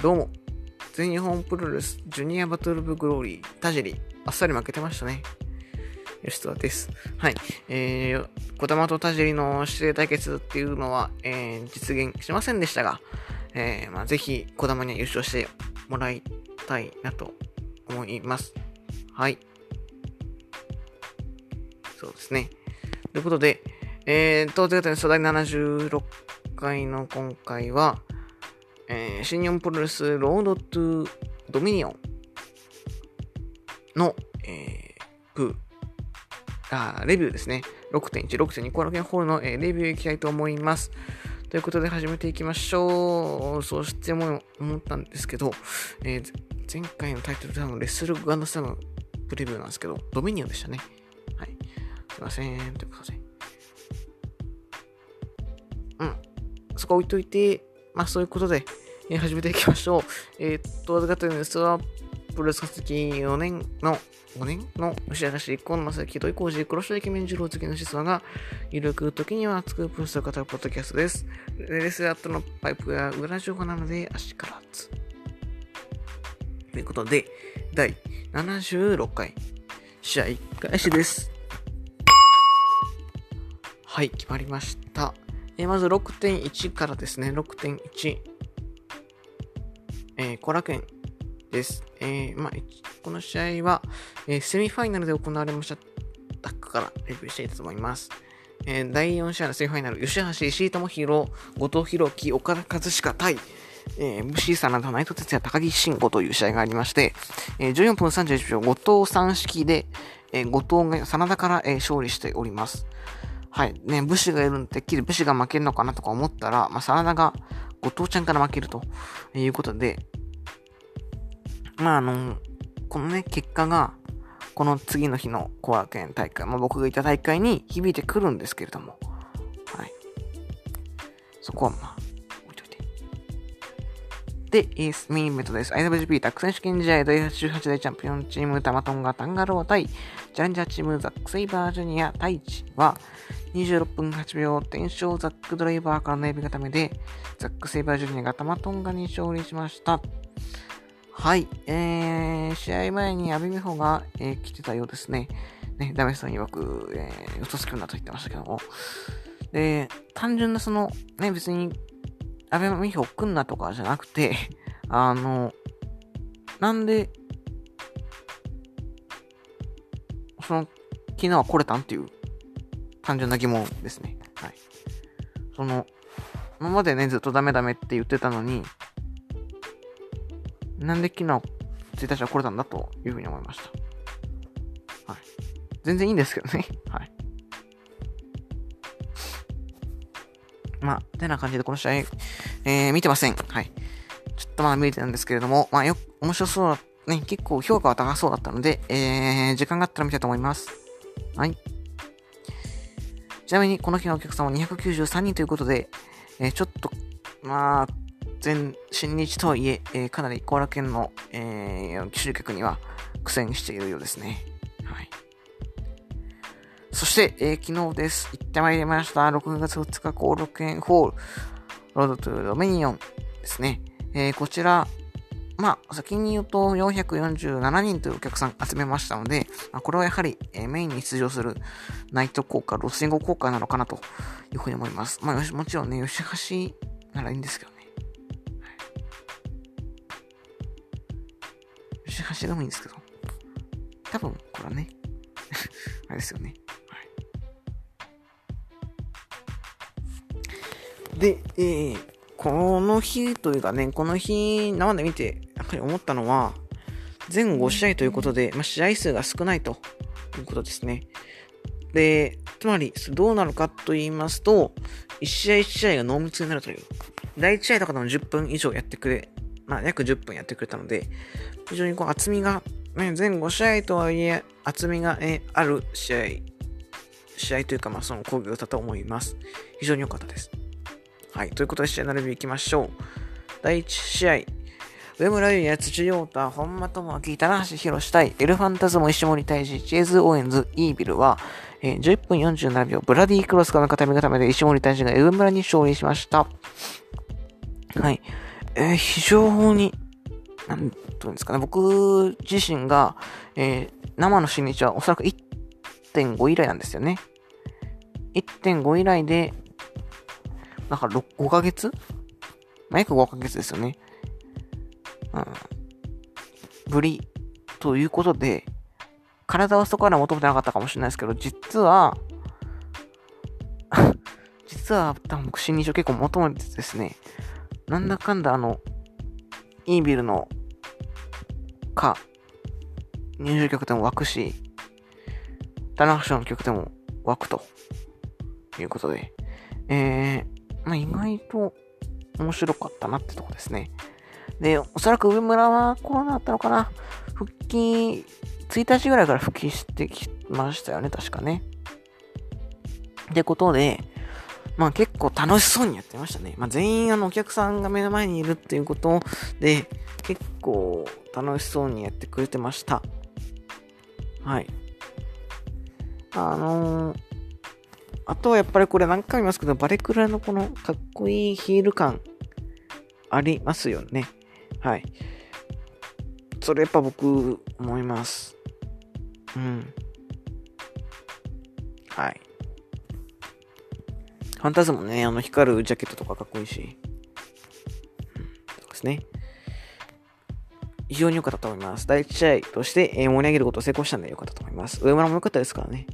どうも。全日本プロレスジュニアバトルブグローリー、田尻、あっさり負けてましたね。吉田です。はい。えー、小玉と田尻の指定対決っていうのは、えー、実現しませんでしたが、えー、まあ、ぜひ小玉には優勝してもらいたいなと思います。はい。そうですね。ということで、えー、東京都の第76回の今回は、えー、新日本プロレスロード・トゥ・ドミニオンの、えー、プアレビューですね。6.1、6.2後楽園ホールの、えー、レビューいきたいと思います。ということで始めていきましょう。そうしても思ったんですけど、えー、前回のタイトル多分レッスルグランドスラムプレビューなんですけど、ドミニオンでしたね。はい。すいません。ということで。うん。そこ置いといて、まあそういうことで、えー、始めていきましょう。えー、っと、預かったニュースは、プロレス活動4年の、5年の牛原市、今野崎、土井浩二、黒潮駅面次郎付きの質問が、ゆるく時には熱くプロレスを語るポッドキャストです。レスアットのパイプが裏情報なので、足からつ。ということで、第76回、試合開始です。はい、決まりました。えー、まず6.1からですね、6.1。えー、コラケンです。えー、まあ、この試合は、えー、セミファイナルで行われましたタックからレビューしていと思います。えー、第4試合のセミファイナル、吉橋、石井智弘、後藤弘樹、岡田和親対、えー、MC さんなど内藤哲也、高木慎吾という試合がありまして、えー、14分31秒、後藤三式で、えー、後藤が真田から、えー、勝利しております。はい。ね、武士がいるんで、てっきり武士が負けるのかなとか思ったら、まあ、真田が後藤ちゃんから負けるということで、まあ、あの、このね、結果が、この次の日の後楽園大会、まあ、僕がいた大会に響いてくるんですけれども、はい。そこはまあ、置いといて。で、エースメインイベントです。IWGP タック選手権試合第88代チャンピオンチームタマトンガタンガロー対チャンジャーチームザック・セイバージュニア対チは26分8秒転勝ザックドライバーからのエビ固めでザック・セイバージュニアがタマトンガに勝利しました。はい、えー、試合前に阿部美穂が、えー、来てたようですね。ね、ダメさん曰く、えー、嘘つくなと言ってましたけども。で、単純なその、ね、別に、阿部美穂来んなとかじゃなくて、あの、なんで、その、昨日は来れたんっていう、単純な疑問ですね。はい。その、今までね、ずっとダメダメって言ってたのに、なんで昨日、1日は来れたんだというふうに思いました。はい。全然いいんですけどね。はい。まあ、てな感じでこの試合、えー、見てません。はい。ちょっとまだ見れてるんですけれども、まあよ、面白そうだっ、ね、結構評価は高そうだったので、えー、時間があったら見たいと思います。はい。ちなみに、この日のお客さんは293人ということで、えー、ちょっと、まあ、全、新日とはいえ、えー、かなり後楽園の、えー、集客には苦戦しているようですね。はい。そして、えー、昨日です。行ってまいりました。6月2日、後楽園ホール、ロードトゥードミニオンですね。えー、こちら、まあ、先に言うと447人というお客さん集めましたので、まあ、これはやはり、えー、メインに出場する内藤効果、ロスインゴ効果なのかなというふうに思います。まあ、もちろんね、吉橋ならいいんですけどね。走でもいいんですけど。多分、これはね、あれですよね。で、えー、この日というかね、この日、生で見て、やっぱり思ったのは、全5試合ということで、まあ、試合数が少ないということですね。で、つまり、どうなるかと言いますと、1試合1試合が濃密になるという。第1試合とかでも10分以上やってくれまあ、約10分やってくれたので、非常にこう厚みが、ね、全5試合とはいえ、厚みが、ね、ある試合、試合というか、まあ、その工業だったと思います。非常に良かったです。はい。ということで、試合のレビューいきましょう。第1試合、上村優也、土陽太、本間智明、棚橋宏対、エルファンタズム石森大治、チェーズ・オーエンズ、イービルは、えー、11分47秒、ブラディクロスからの固め固めで石森大治が上村に勝利しました。はい。えー、非常に、なんというんですかね、僕自身が、えー、生の新日はおそらく1.5以来なんですよね。1.5以来で、なんか6、5ヶ月？まあ、約5ヶ月ですよね。うん。ぶり、ということで、体はそこから求めてなかったかもしれないですけど、実は、実は多分僕新日を結構求めてですね、なんだかんだあの、イービルの、か、入場曲でも湧くし、ダナフションの曲でも湧くということで、えー、まあ、意外と面白かったなってとこですね。で、おそらく上村はコロナだったのかな復帰、1日ぐらいから復帰してきましたよね、確かね。ってことで、まあ結構楽しそうにやってましたね。まあ全員あのお客さんが目の前にいるっていうことで、結構楽しそうにやってくれてました。はい。あのー、あとはやっぱりこれ何回も言いますけど、バレクラのこのかっこいいヒール感ありますよね。はい。それやっぱ僕思います。うん。はい。ファンタズムね、あの光るジャケットとかかっこいいし。うん、そうですね。非常に良かったと思います。第1試合として、えー、盛り上げることを成功したんで良かったと思います。上村も良かったですからね。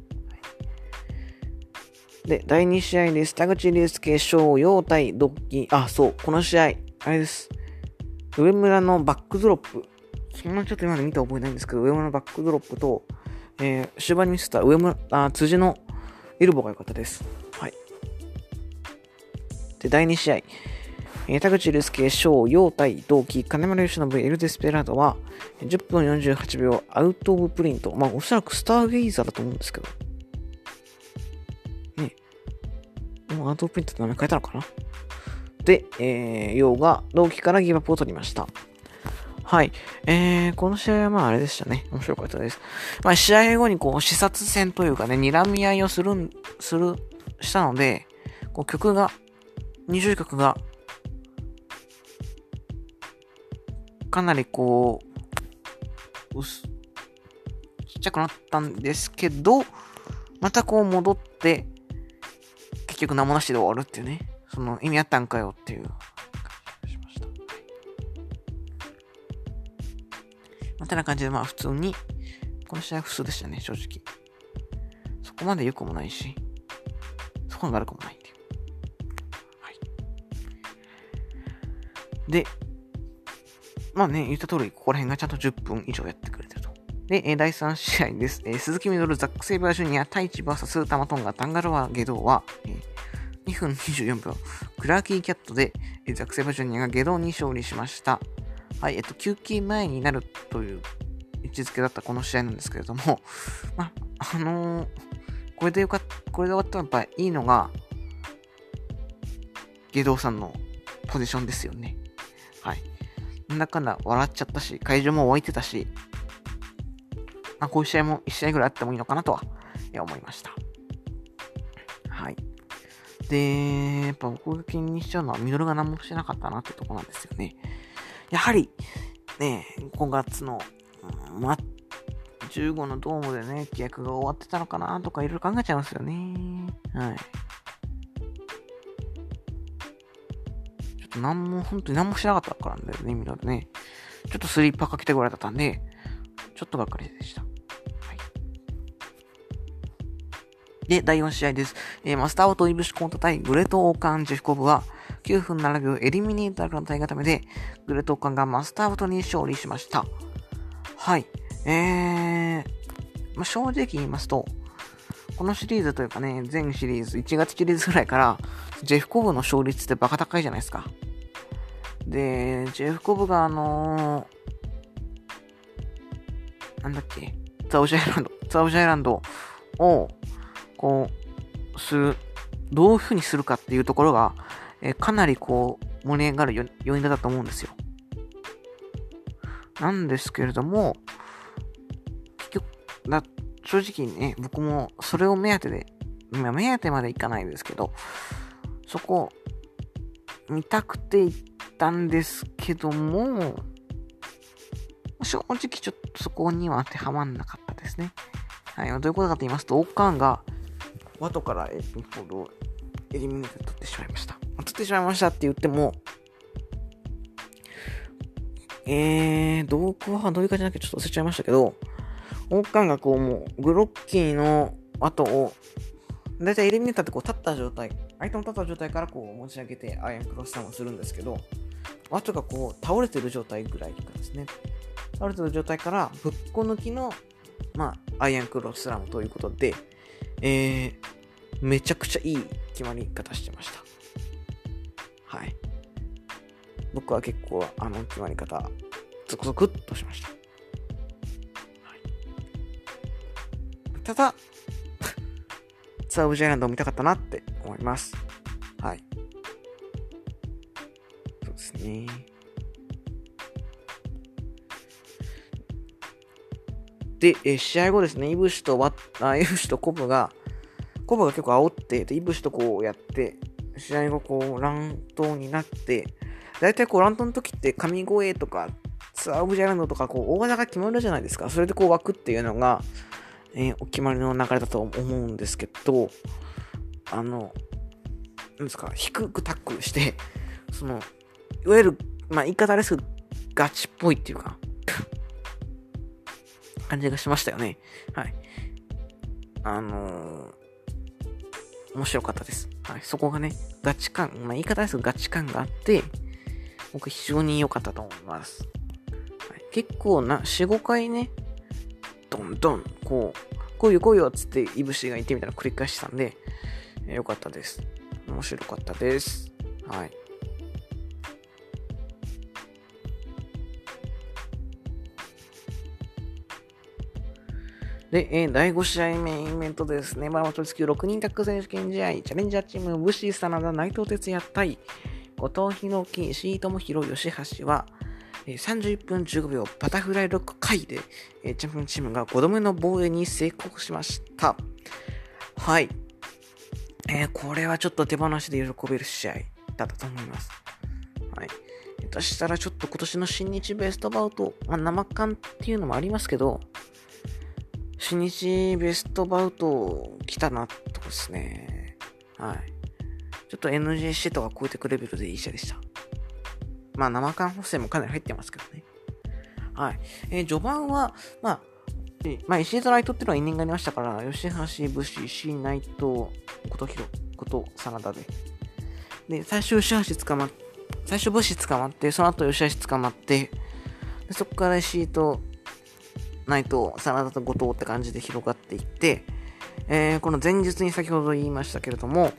で、第2試合です。田口竜介、翔陽対ドッキー。あ、そう、この試合、あれです。上村のバックドロップ。そんなちょっと今まで見た覚えないんですけど、上村のバックドロップと、えー、終盤に見せた上村、あ、辻のエルボが良かったです。はい。で、第2試合。えー、田口竜介、翔、陽対同期、金丸義信、エルデスペラードは、10分48秒アウトオブプリント。まあ、おそらくスターゲイザーだと思うんですけど。もうアウトプリントって名前変えたのかな？で、えー、陽が同期からギブアップを取りました。はい。えー、この試合はまああれでしたね。面白かったです。まあ試合後にこう視察戦というかね、睨み合いをする、する、したので、こう曲が、二重曲が、かなりこう、薄、ちっちゃくなったんですけど、またこう戻って、結局何もなしで終わるっていうね。その意味あったんかよっていうまあ、てな感じで、まあ普通に、この試合普通でしたね、正直。そこまで良くもないし、そこまで悪くもないっていう。はい。で、まあね、言った通り、ここら辺がちゃんと10分以上やってくれてると。で、え第3試合です。え鈴木みのる、ザック・セイバージュニア、太一 VS タマトンガ、タンガロワ・ゲドウは、えー、2分24秒、クラーキーキャットで、えザク・セバジュニアがゲドウに勝利しました。はい、えっと、休憩前になるという位置づけだったこの試合なんですけれども、まあ、のー、これでよかった、これで終わったらやっぱりいいのが、芸道さんのポジションですよね。はい。なんだかんだ笑っちゃったし、会場も湧いてたし、まあ、こういう試合も1試合ぐらいあってもいいのかなとは思いました。で、やっぱ僕が気にしちゃうのは、ミドルが何もしてなかったなってとこなんですよね。やはり、ね、5月の、うん、ま、15のドームでね、規約が終わってたのかなとかいろいろ考えちゃいますよね。はい。ちょっと何も、本当に何もしなかったからんだよね、みんなでね。ちょっとスリッパかけてぐらいだったんで、ちょっとがっかりでした。で、第4試合です。えー、マスターオートイブシコント対グレートオーカン・ジェフコブは、9分7秒エリミネーターの対固めで、グレートオーカンがマスターボトに勝利しました。はい。えー、まあ、正直言いますと、このシリーズというかね、全シリーズ、1月シリーズぐらいから、ジェフコブの勝率ってバカ高いじゃないですか。で、ジェフコブがあのー、なんだっけ、ザウジアイランド、ザウジアイランドを、こう、する、どういう風にするかっていうところが、えー、かなりこう、盛り上がる要因だと思うんですよ。なんですけれども、結局、だ正直ね、僕もそれを目当てで、目当てまでいかないですけど、そこ、見たくて行ったんですけども、正直ちょっとそこには当てはまんなかったですね。はい。どういうことかと言いますと、オーカーンが、ワトからエピフォールをエリミネート取ってしまいました。取ってしまいましたって言っても、えー、どうはどういう感じだっけちょっと忘れちゃいましたけど、オーカーンがこうもう、グロッキーの後を、だいたいエリミネーターってこう立った状態、相手の立った状態からこう持ち上げてアイアンクロスターンをするんですけど、ワトがこう倒れてる状態ぐらいかですね。倒れてる状態からぶっこ抜きの、まあ、アイアンクロスラムということで、えー、めちゃくちゃいい決まり方してました。はい。僕は結構あの決まり方、ゾクゾクっとしました。はい、ただ、ツアーオブジャイランドを見たかったなって思います。はい。そうですね。で、え試合後ですね、イブシとワあイブシとコブが、コブが結構煽って、でイブシとこうやって、試合後こう乱闘になって、大体こう乱闘の時って神声とか、ツアーオブジャイランドとかこう大技が決まるじゃないですか。それでこう湧くっていうのが、えー、お決まりの流れだと思うんですけど、あの、なんですか、低くタックルして、その、いわゆる、まあ、言い方ですけど、ガチっぽいっていうか感じがしましたよね。はい。あのー、面白かったです。はい。そこがね、ガチ感、まあ、言い方ですけど、ガチ感があって、僕非常に良かったと思います。はい、結構な、4、5回ね、どんどん、こう、来いよ来いよっつって、いぶしがいてみたいな繰り返したんで、えー、よかったです。面白かったです。はい。で、えー、第5試合目インベントですね。バーマトリス級6人タッグ選手権試合、チャレンジャーチーム、武士真田、内藤哲也対、後藤弘樹、石井智弘、吉橋はえ、31分15秒バタフライロック回で、チャンピオンチームが5度目の防衛に成功しました。はい。えー、これはちょっと手放しで喜べる試合だったと思います。はい。下手したらちょっと今年の新日ベストバウト、まあ、生感っていうのもありますけど、新日ベストバウト来たなとですね。はい。ちょっと NGC とか超えてくレベルでいい試合でした。まあ生感補正もかなり入ってますけどね。はい。えー、序盤は、まあ、まあ、石井とライトっていうのは因縁がありましたから、吉橋、武士、石井、内藤、琴弘、琴、真田で。で、最初吉橋捕まっ、最初武士捕まって、その後吉橋捕まって、でそこから石井と内藤、真田と後藤って感じで広がっていって、えー、この前日に先ほど言いましたけれども、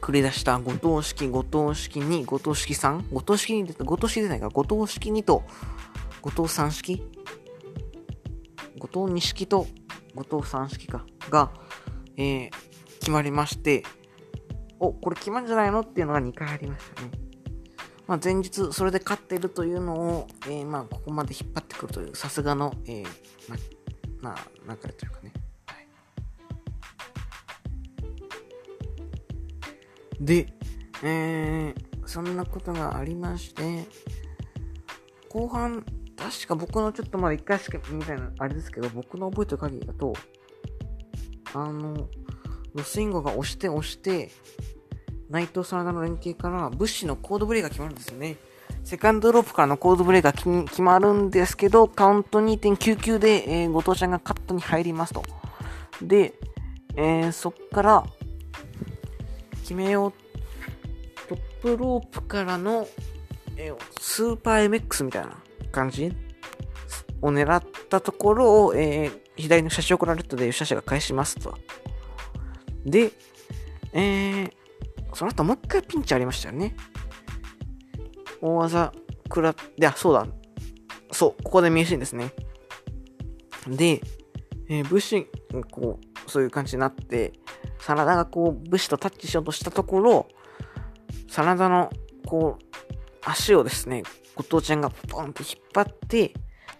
繰り出した後藤式、後藤式2、後藤式3、後藤式2で、後藤式でないか、後藤式2と、後藤3式後藤2式と後藤3式か、が、えー、決まりまして、お、これ決まるんじゃないのっていうのが2回ありましたね。まあ、前日、それで勝っているというのを、えー、まあ、ここまで引っ張ってくるという、さすがの、えー、ま、まあ、流れというかね。で、えー、そんなことがありまして、後半、確か僕のちょっとまだ1回しかみたいな、あれですけど、僕の覚えてる限りだと、あの、ロスインゴが押して押して、内藤真田の連携から物資のコードブレーが決まるんですよね。セカンドロープからのコードブレーが決まるんですけど、カウント2.99で、えー、後藤ちゃんがカットに入りますと。で、えー、そっから、決めよう。トップロープからの、えー、スーパー MX みたいな感じ？を狙ったところを、えー、左のシャシオコラレットでシャシャが返しますと。で、えー、その後もう一回ピンチありましたよね。大技食らって、あ、そうだ。そう、ここで見えしいんですね。で、えー、武士、こう、そういう感じになって、真田がこう、武士とタッチしようとしたところ、真田の、こう、足をですね、後藤ちゃんがポンって引っ張って、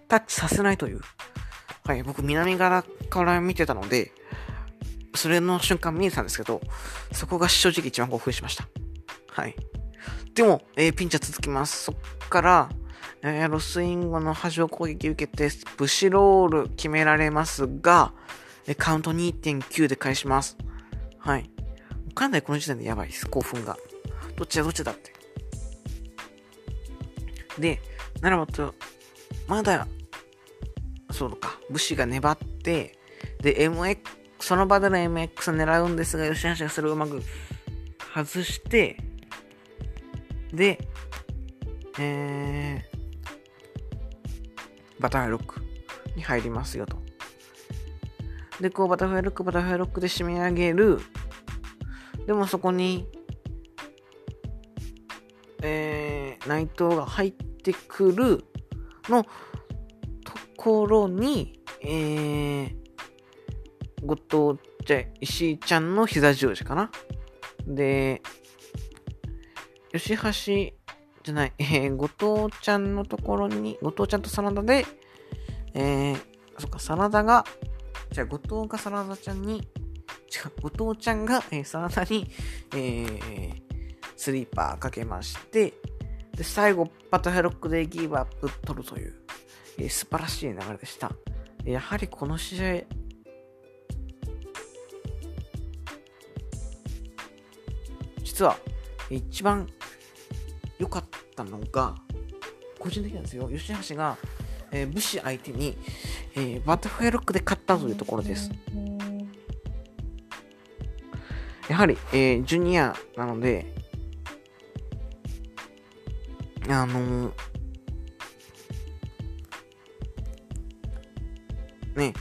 タッチさせないという。はい、僕、南側から見てたので、それの瞬間見えたんですけど、そこが正直一番興奮しました。はい。でも、えー、ピンチは続きます。そっから、えー、ロスインゴの波状攻撃受けて、ブシロール決められますが、えー、カウント2.9で返します。はい。かなりこの時点でやばいです、興奮が。どっちだどっちだって。で、ならばと、まだ、そうか、武士が粘って、で、MX、その場での MX を狙うんですが、吉橋がそれをうまく外して、で、えー、バタフライロックに入りますよと。で、こうバタフライロック、バタフライロックで締め上げる。でもそこに、えー、内藤が入ってくるのところに、えー、後藤ちゃ、石井ちゃんの膝十字かな？で、吉橋じゃない、えー、後藤ちゃんのところに、後藤ちゃんと真田で、えー、そっか、真田が、じゃあ後藤が真田ちゃんに、違う、後藤ちゃんが、えー、真田に、えー、スリーパーかけまして、で、最後、パトヘロックでギブアップ取るという、えー、素晴らしい流れでした。やはりこの試合、実は一番良かったのが、個人的なんですよ。吉橋が、えー、武士相手に、えー、バタフライロックで勝ったというところです。やはり、えー、ジュニアなので、あの、ね、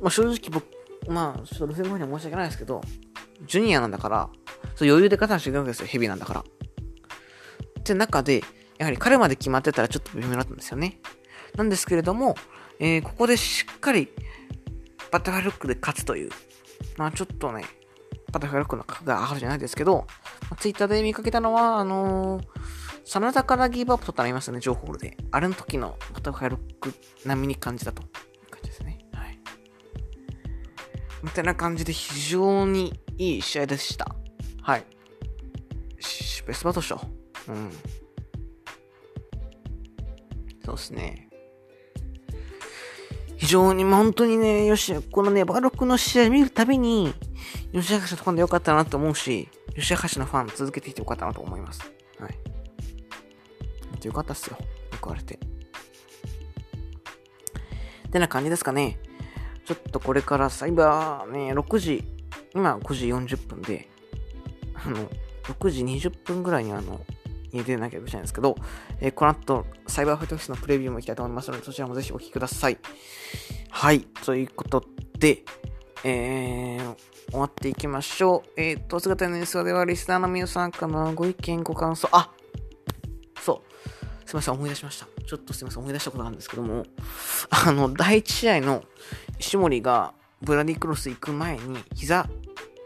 まあ、正直僕、まあ、ちょっとルフィの方には申し訳ないですけど、ジュニアなんだから、そう余裕で勝たなきゃいけないわけですよ、ヘビなんだから。って中で、やはり彼まで決まってたらちょっと微妙だったんですよね。なんですけれども、えー、ここでしっかりバタフライロックで勝つという、まあちょっとね、バタフライロックの格が上がるじゃないですけど、まあ、ツイッターで見かけたのは、あのー、真田からギブアップ取ったらいますよね、情報で。あれの時のバタフライロック並みに感じたという感じですね。はい。みたいな感じで非常にいい試合でした。はい。ベストバトルしょ。うん。そうですね。非常に、本当にね、よし、このね、バロックの試合見るたびに、吉橋のファンでよかったなと思うし、吉橋のファン続けていてよかったなと思います。はい。本当よかったっすよ。報われて。ってな感じですかね。ちょっとこれからサイバーね、6時、今5時40分で、あの、6時20分ぐらいにあの、家出なきゃいけないんですけど、えー、この後、サイバーファイトフェスのプレビューも行きたいと思いますので、そちらもぜひお聴きください。はい、ということで、えー、終わっていきましょう。えー、と、姿のニュースでは、リスナーの皆さんからのご意見、ご感想、あそう。すいません、思い出しました。ちょっとすいません、思い出したことなんですけども、あの、第1試合の石森がブラディクロス行く前に、膝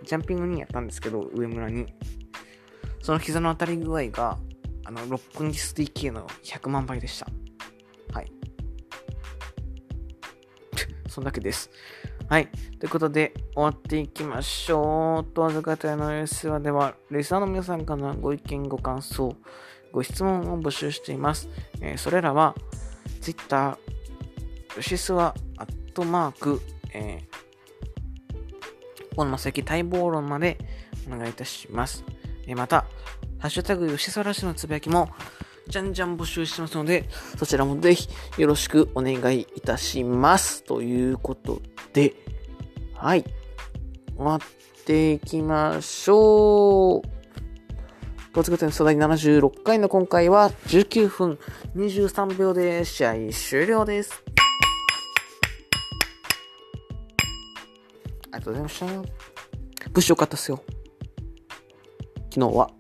ジャンピングにやったんですけど、上村に。その膝の当たり具合が、あの、六本木 SDK の100万倍でした。はい。そんだけです。はい。ということで、終わっていきましょう。とわずかたの S はでは、レスナーの皆さんからのご意見、ご感想、ご質問を募集しています。えー、それらは、Twitter、よしすわ、アットマーク、えー、小野正幸待望論までお願いいたします。えまた、ハッシュタグ吉沢らしのつぶやきも、じゃんじゃん募集してますので、そちらもぜひよろしくお願いいたします。ということで、はい。終わっていきましょう。突撃の素材76回の今回は19分23秒で試合終了です。りがとうございました。物資良かったっすよ。昨日は。